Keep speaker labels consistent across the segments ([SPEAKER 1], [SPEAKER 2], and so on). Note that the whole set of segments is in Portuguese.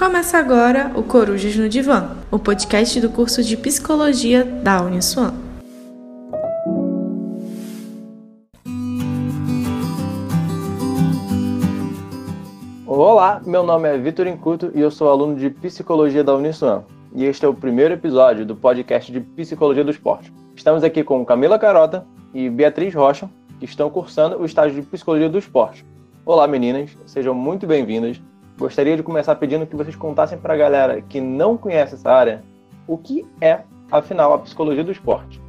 [SPEAKER 1] Começa agora o Corujas no Divã, o podcast do curso de Psicologia da Uniswan.
[SPEAKER 2] Olá, meu nome é Vitor Incuto e eu sou aluno de Psicologia da Uniswan. E este é o primeiro episódio do podcast de Psicologia do Esporte. Estamos aqui com Camila Carota e Beatriz Rocha, que estão cursando o estágio de Psicologia do Esporte. Olá, meninas, sejam muito bem-vindas Gostaria de começar pedindo que vocês contassem para a galera que não conhece essa área o que é, afinal, a psicologia do esporte.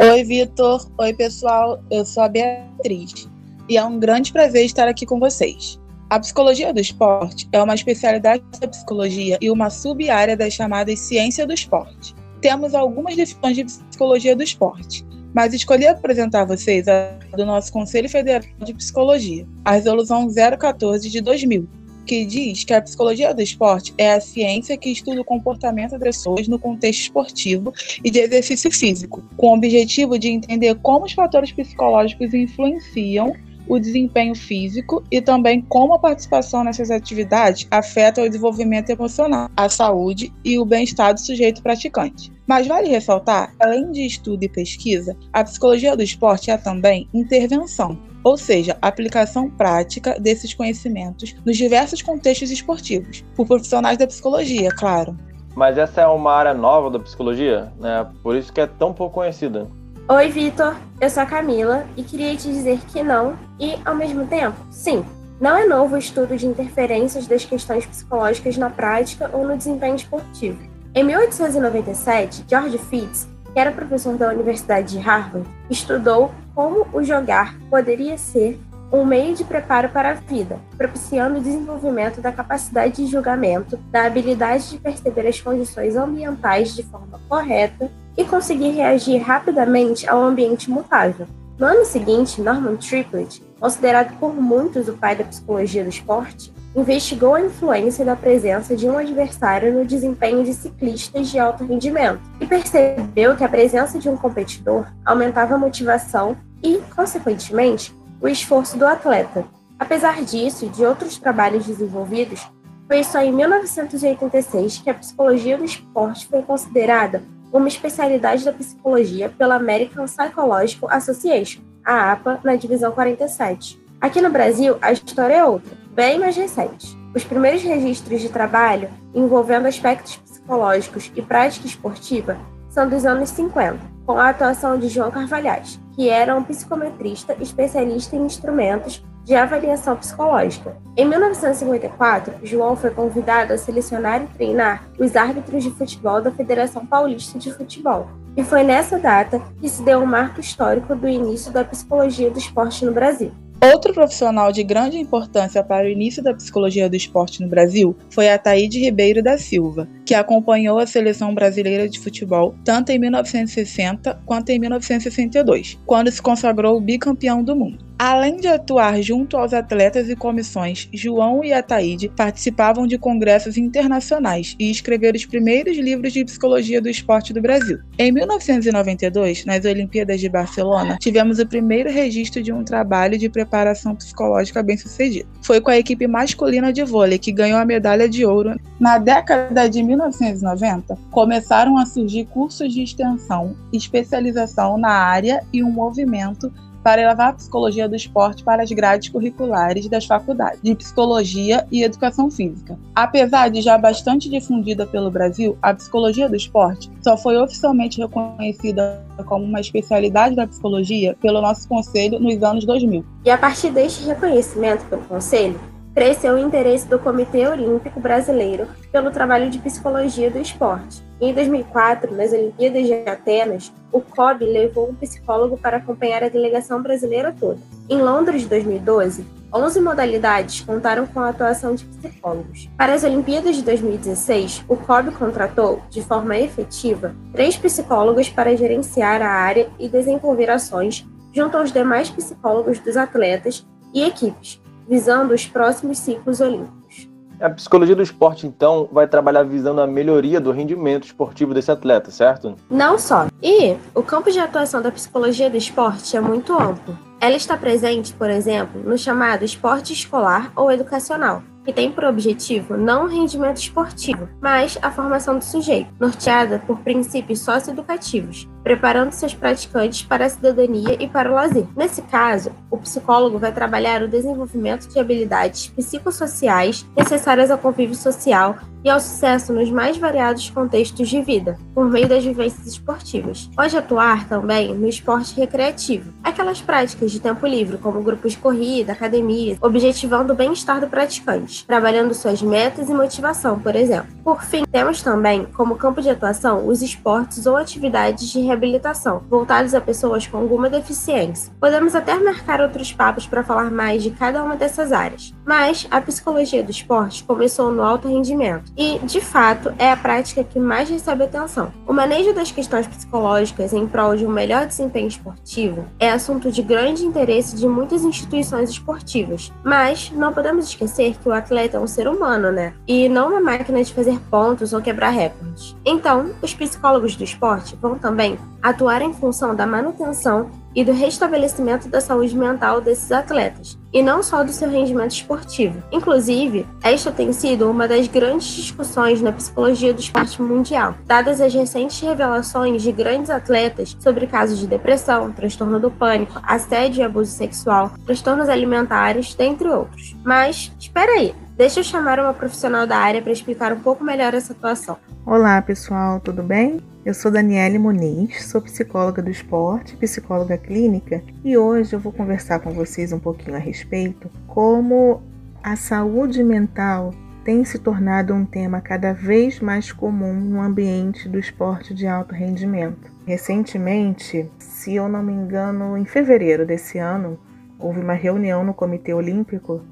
[SPEAKER 3] Oi, Vitor. Oi, pessoal. Eu sou a Beatriz e é um grande prazer estar aqui com vocês. A psicologia do esporte é uma especialidade da psicologia e uma sub-área das chamadas ciência do esporte. Temos algumas definições de psicologia do esporte, mas escolhi apresentar a vocês a do nosso Conselho Federal de Psicologia, a Resolução 014 de 2000, que diz que a psicologia do esporte é a ciência que estuda o comportamento das pessoas no contexto esportivo e de exercício físico, com o objetivo de entender como os fatores psicológicos influenciam o desempenho físico e também como a participação nessas atividades afeta o desenvolvimento emocional, a saúde e o bem-estar do sujeito praticante. Mas vale ressaltar, além de estudo e pesquisa, a psicologia do esporte é também intervenção, ou seja, a aplicação prática desses conhecimentos nos diversos contextos esportivos, por profissionais da psicologia, claro.
[SPEAKER 2] Mas essa é uma área nova da psicologia, né? Por isso que é tão pouco conhecida.
[SPEAKER 4] Oi, Vitor. Eu sou a Camila e queria te dizer que não e, ao mesmo tempo, sim. Não é novo o estudo de interferências das questões psicológicas na prática ou no desempenho esportivo. Em 1897, George Fitz, que era professor da Universidade de Harvard, estudou como o jogar poderia ser um meio de preparo para a vida, propiciando o desenvolvimento da capacidade de julgamento, da habilidade de perceber as condições ambientais de forma correta e conseguir reagir rapidamente ao ambiente mutável. No ano seguinte, Norman Triplett, considerado por muitos o pai da psicologia do esporte, investigou a influência da presença de um adversário no desempenho de ciclistas de alto rendimento e percebeu que a presença de um competidor aumentava a motivação e, consequentemente, o esforço do atleta. Apesar disso e de outros trabalhos desenvolvidos, foi só em 1986 que a psicologia do esporte foi considerada uma especialidade da psicologia pela American Psychological Association, a APA, na divisão 47. Aqui no Brasil, a história é outra, bem mais recente. Os primeiros registros de trabalho envolvendo aspectos psicológicos e prática esportiva são dos anos 50, com a atuação de João Carvalhais, que era um psicometrista especialista em instrumentos de avaliação psicológica. Em 1954, João foi convidado a selecionar e treinar os árbitros de futebol da Federação Paulista de Futebol. E foi nessa data que se deu um marco histórico do início da psicologia do esporte no Brasil.
[SPEAKER 3] Outro profissional de grande importância para o início da psicologia do esporte no Brasil foi a Taíde Ribeiro da Silva, que acompanhou a seleção brasileira de futebol tanto em 1960 quanto em 1962, quando se consagrou bicampeão do mundo. Além de atuar junto aos atletas e comissões, João e Ataíde participavam de congressos internacionais e escreveram os primeiros livros de psicologia do esporte do Brasil. Em 1992, nas Olimpíadas de Barcelona, tivemos o primeiro registro de um trabalho de preparação psicológica bem-sucedido. Foi com a equipe masculina de vôlei que ganhou a medalha de ouro. Na década de 1990, começaram a surgir cursos de extensão, especialização na área e um movimento para elevar a psicologia do esporte para as grades curriculares das faculdades de psicologia e educação física. Apesar de já bastante difundida pelo Brasil, a psicologia do esporte só foi oficialmente reconhecida como uma especialidade da psicologia pelo nosso conselho nos anos 2000.
[SPEAKER 4] E a partir deste reconhecimento pelo conselho, cresceu o interesse do Comitê Olímpico Brasileiro pelo trabalho de psicologia do esporte. Em 2004, nas Olimpíadas de Atenas, o COB levou um psicólogo para acompanhar a delegação brasileira toda. Em Londres de 2012, 11 modalidades contaram com a atuação de psicólogos. Para as Olimpíadas de 2016, o COB contratou, de forma efetiva, três psicólogos para gerenciar a área e desenvolver ações junto aos demais psicólogos dos atletas e equipes, visando os próximos ciclos olímpicos.
[SPEAKER 2] A psicologia do esporte, então, vai trabalhar visando a melhoria do rendimento esportivo desse atleta, certo?
[SPEAKER 4] Não só. E o campo de atuação da psicologia do esporte é muito amplo. Ela está presente, por exemplo, no chamado esporte escolar ou educacional, que tem por objetivo não o rendimento esportivo, mas a formação do sujeito, norteada por princípios socioeducativos, preparando seus praticantes para a cidadania e para o lazer. Nesse caso, o psicólogo vai trabalhar o desenvolvimento de habilidades psicossociais necessárias ao convívio social e ao sucesso nos mais variados contextos de vida, por meio das vivências esportivas. Pode atuar também no esporte recreativo, aquelas práticas de tempo livre, como grupos de corrida, academias, objetivando o bem-estar do praticante, trabalhando suas metas e motivação, por exemplo. Por fim, temos também como campo de atuação os esportes ou atividades de reabilitação, voltados a pessoas com alguma deficiência. Podemos até marcar outros papos para falar mais de cada uma dessas áreas, mas a psicologia do esporte começou no alto rendimento e, de fato, é a prática que mais recebe atenção. O manejo das questões psicológicas em prol de um melhor desempenho esportivo é assunto de grande interesse de muitas instituições esportivas, mas não podemos esquecer que o atleta é um ser humano, né? E não uma máquina de fazer pontos ou quebrar recordes. Então, os psicólogos do esporte vão também atuar em função da manutenção e do restabelecimento da saúde mental desses atletas, e não só do seu rendimento esportivo. Inclusive, esta tem sido uma das grandes discussões na psicologia do esporte mundial, dadas as recentes revelações de grandes atletas sobre casos de depressão, transtorno do pânico, assédio e abuso sexual, transtornos alimentares, dentre outros. Mas, espera aí, Deixa eu chamar uma profissional da área para explicar um pouco melhor essa situação.
[SPEAKER 5] Olá, pessoal, tudo bem? Eu sou Daniele Muniz, sou psicóloga do esporte, psicóloga clínica, e hoje eu vou conversar com vocês um pouquinho a respeito como a saúde mental tem se tornado um tema cada vez mais comum no ambiente do esporte de alto rendimento. Recentemente, se eu não me engano, em fevereiro desse ano, houve uma reunião no Comitê Olímpico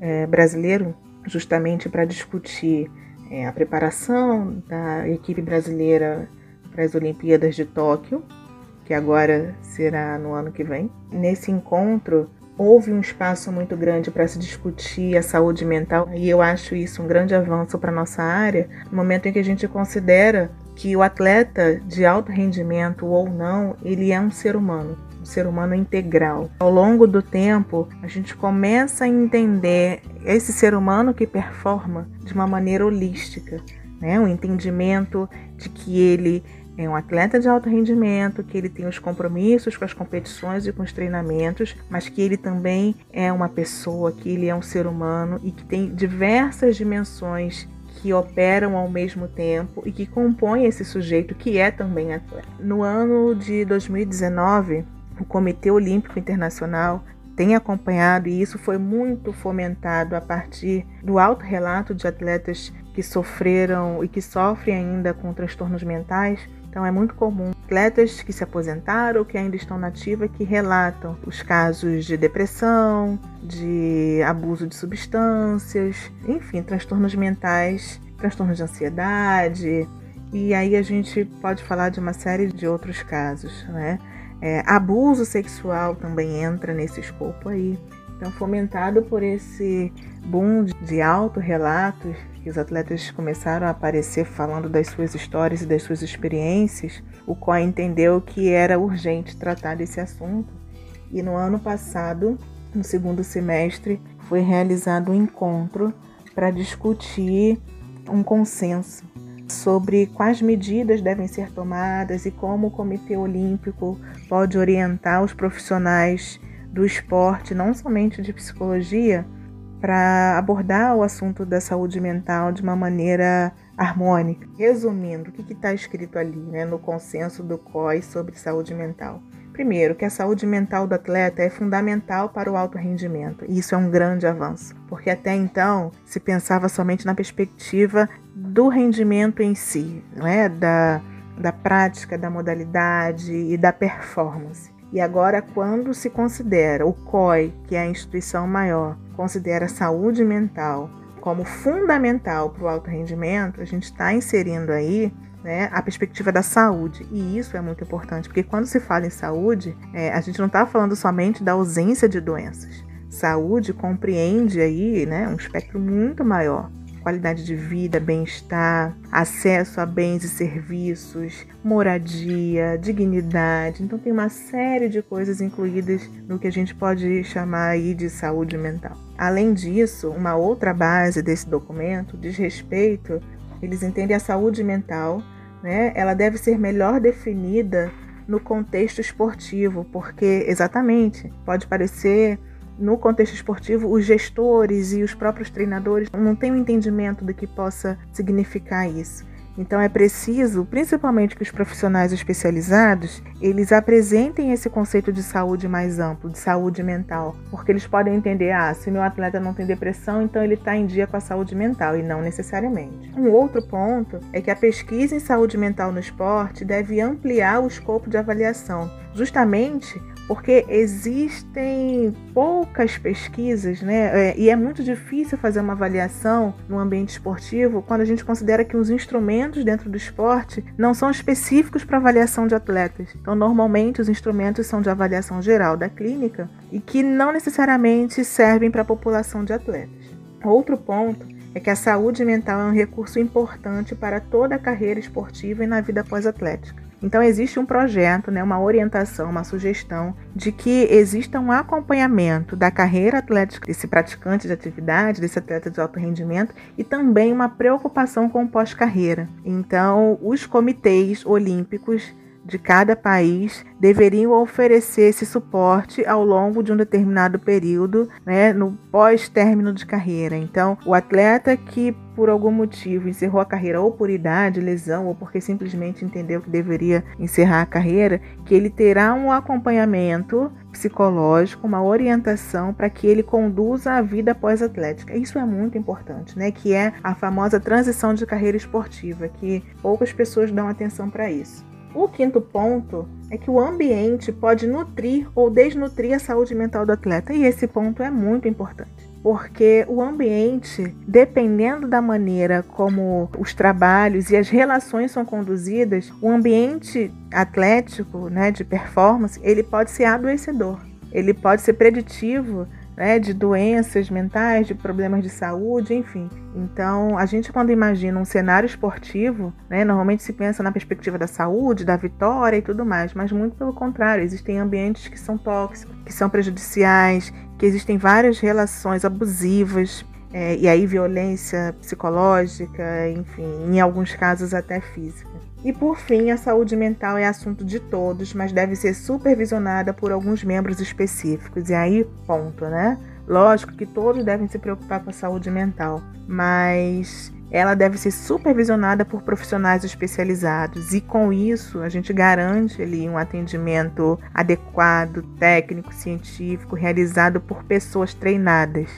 [SPEAKER 5] é, Brasileiro justamente para discutir é, a preparação da equipe brasileira para as Olimpíadas de Tóquio, que agora será no ano que vem. Nesse encontro, houve um espaço muito grande para se discutir a saúde mental, e eu acho isso um grande avanço para a nossa área, no momento em que a gente considera que o atleta de alto rendimento ou não, ele é um ser humano um ser humano integral. Ao longo do tempo, a gente começa a entender esse ser humano que performa de uma maneira holística, né? Um entendimento de que ele é um atleta de alto rendimento, que ele tem os compromissos com as competições e com os treinamentos, mas que ele também é uma pessoa, que ele é um ser humano e que tem diversas dimensões que operam ao mesmo tempo e que compõem esse sujeito que é também atleta. No ano de 2019, o Comitê Olímpico Internacional tem acompanhado e isso foi muito fomentado a partir do alto relato de atletas que sofreram e que sofrem ainda com transtornos mentais. Então é muito comum atletas que se aposentaram ou que ainda estão na ativa que relatam os casos de depressão, de abuso de substâncias, enfim, transtornos mentais, transtornos de ansiedade. E aí a gente pode falar de uma série de outros casos, né? É, abuso sexual também entra nesse escopo aí. Então, fomentado por esse boom de autorrelatos, que os atletas começaram a aparecer falando das suas histórias e das suas experiências, o COI entendeu que era urgente tratar desse assunto. E no ano passado, no segundo semestre, foi realizado um encontro para discutir um consenso sobre quais medidas devem ser tomadas e como o Comitê Olímpico pode orientar os profissionais do esporte, não somente de psicologia, para abordar o assunto da saúde mental de uma maneira harmônica. Resumindo, o que está escrito ali né, no consenso do COI sobre saúde mental? Primeiro, que a saúde mental do atleta é fundamental para o alto rendimento, e isso é um grande avanço, porque até então se pensava somente na perspectiva do rendimento em si, não é? da, da prática, da modalidade e da performance. E agora, quando se considera o COI, que é a instituição maior, considera a saúde mental como fundamental para o alto rendimento, a gente está inserindo aí né, a perspectiva da saúde. E isso é muito importante, porque quando se fala em saúde, é, a gente não está falando somente da ausência de doenças. Saúde compreende aí né, um espectro muito maior. Qualidade de vida, bem-estar, acesso a bens e serviços, moradia, dignidade. Então tem uma série de coisas incluídas no que a gente pode chamar aí de saúde mental. Além disso, uma outra base desse documento diz respeito, eles entendem a saúde mental, né? Ela deve ser melhor definida no contexto esportivo, porque exatamente pode parecer no contexto esportivo, os gestores e os próprios treinadores não têm o um entendimento do que possa significar isso. Então é preciso, principalmente que os profissionais especializados, eles apresentem esse conceito de saúde mais amplo, de saúde mental, porque eles podem entender, ah, se meu atleta não tem depressão, então ele está em dia com a saúde mental, e não necessariamente. Um outro ponto é que a pesquisa em saúde mental no esporte deve ampliar o escopo de avaliação, justamente porque existem poucas pesquisas, né? É, e é muito difícil fazer uma avaliação no ambiente esportivo quando a gente considera que os instrumentos dentro do esporte não são específicos para avaliação de atletas. Então, normalmente, os instrumentos são de avaliação geral da clínica e que não necessariamente servem para a população de atletas. Outro ponto é que a saúde mental é um recurso importante para toda a carreira esportiva e na vida pós-atlética. Então existe um projeto, né, uma orientação, uma sugestão de que exista um acompanhamento da carreira atlética desse praticante de atividade, desse atleta de alto rendimento e também uma preocupação com pós-carreira. Então os comitês olímpicos de cada país deveriam oferecer esse suporte ao longo de um determinado período, né, no pós-término de carreira. Então, o atleta que por algum motivo encerrou a carreira ou por idade, lesão ou porque simplesmente entendeu que deveria encerrar a carreira, que ele terá um acompanhamento psicológico, uma orientação para que ele conduza a vida pós-atlética. Isso é muito importante, né? Que é a famosa transição de carreira esportiva, que poucas pessoas dão atenção para isso. O quinto ponto é que o ambiente pode nutrir ou desnutrir a saúde mental do atleta, e esse ponto é muito importante. Porque o ambiente, dependendo da maneira como os trabalhos e as relações são conduzidas, o ambiente atlético, né, de performance, ele pode ser adoecedor. Ele pode ser preditivo né, de doenças mentais, de problemas de saúde, enfim. Então, a gente quando imagina um cenário esportivo, né, normalmente se pensa na perspectiva da saúde, da vitória e tudo mais, mas muito pelo contrário, existem ambientes que são tóxicos, que são prejudiciais, que existem várias relações abusivas, é, e aí violência psicológica, enfim, em alguns casos até física. E por fim, a saúde mental é assunto de todos, mas deve ser supervisionada por alguns membros específicos. E aí, ponto, né? Lógico que todos devem se preocupar com a saúde mental, mas ela deve ser supervisionada por profissionais especializados e com isso a gente garante ali um atendimento adequado, técnico, científico, realizado por pessoas treinadas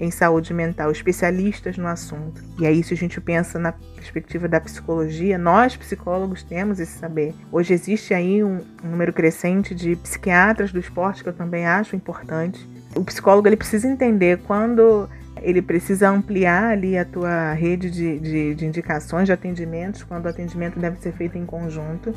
[SPEAKER 5] em saúde mental, especialistas no assunto. E aí, se a gente pensa na perspectiva da psicologia, nós psicólogos temos esse saber. Hoje existe aí um, número crescente de psiquiatras do esporte que eu também acho importante. O psicólogo ele precisa entender quando ele precisa ampliar ali a tua rede de, de, de indicações de atendimentos, quando o atendimento deve ser feito em conjunto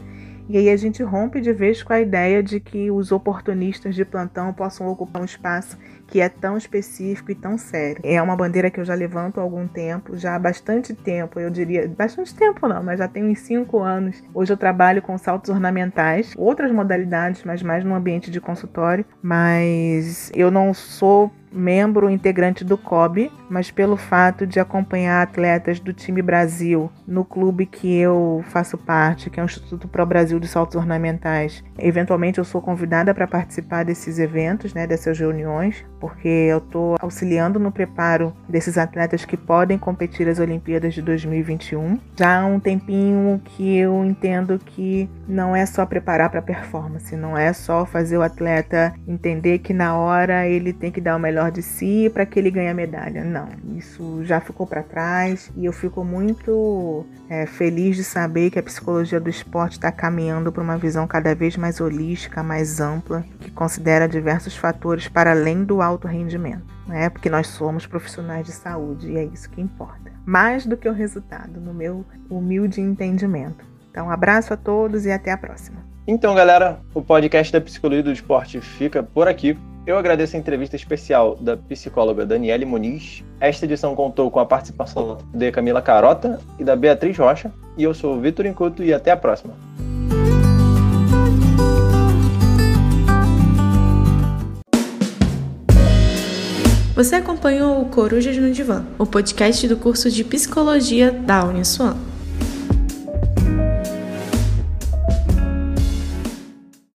[SPEAKER 5] e aí a gente rompe de vez com a ideia de que os oportunistas de plantão possam ocupar um espaço que é tão específico e tão sério. É uma bandeira que eu já levanto há algum tempo, já há bastante tempo, eu diria, bastante tempo não, mas já tenho uns 5 anos. Hoje eu trabalho com saltos ornamentais, outras modalidades, mas mais no ambiente de consultório, mas eu não sou membro integrante do COB, mas pelo fato de acompanhar atletas do time Brasil no clube que eu faço parte, que é o Instituto Pro Brasil de Saltos Ornamentais. Eventualmente eu sou convidada para participar desses eventos, né, dessas reuniões, porque eu estou auxiliando no preparo desses atletas que podem competir as Olimpíadas de 2021. Já há um tempinho que eu entendo que não é só preparar para performance, não é só fazer o atleta entender que na hora ele tem que dar o melhor melhor de si para que ele ganhe a medalha. Não, isso já ficou para trás e eu fico muito é, feliz de saber que a psicologia do esporte está caminhando para uma visão cada vez mais holística, mais ampla, que considera diversos fatores para além do alto rendimento. Né? Porque nós somos profissionais de saúde e é isso que importa. Mais do que o resultado, no meu humilde entendimento. Então, um abraço a todos e até a próxima.
[SPEAKER 2] Então, galera, o podcast da Psicologia do Esporte fica por aqui. Eu agradeço a entrevista especial da psicóloga Daniele Muniz. Esta edição contou com a participação de Camila Carota e da Beatriz Rocha. E eu sou o Vitor Incuto e até a próxima.
[SPEAKER 1] Você acompanhou o Corujas no Divã, o podcast do curso de Psicologia da Uniswan.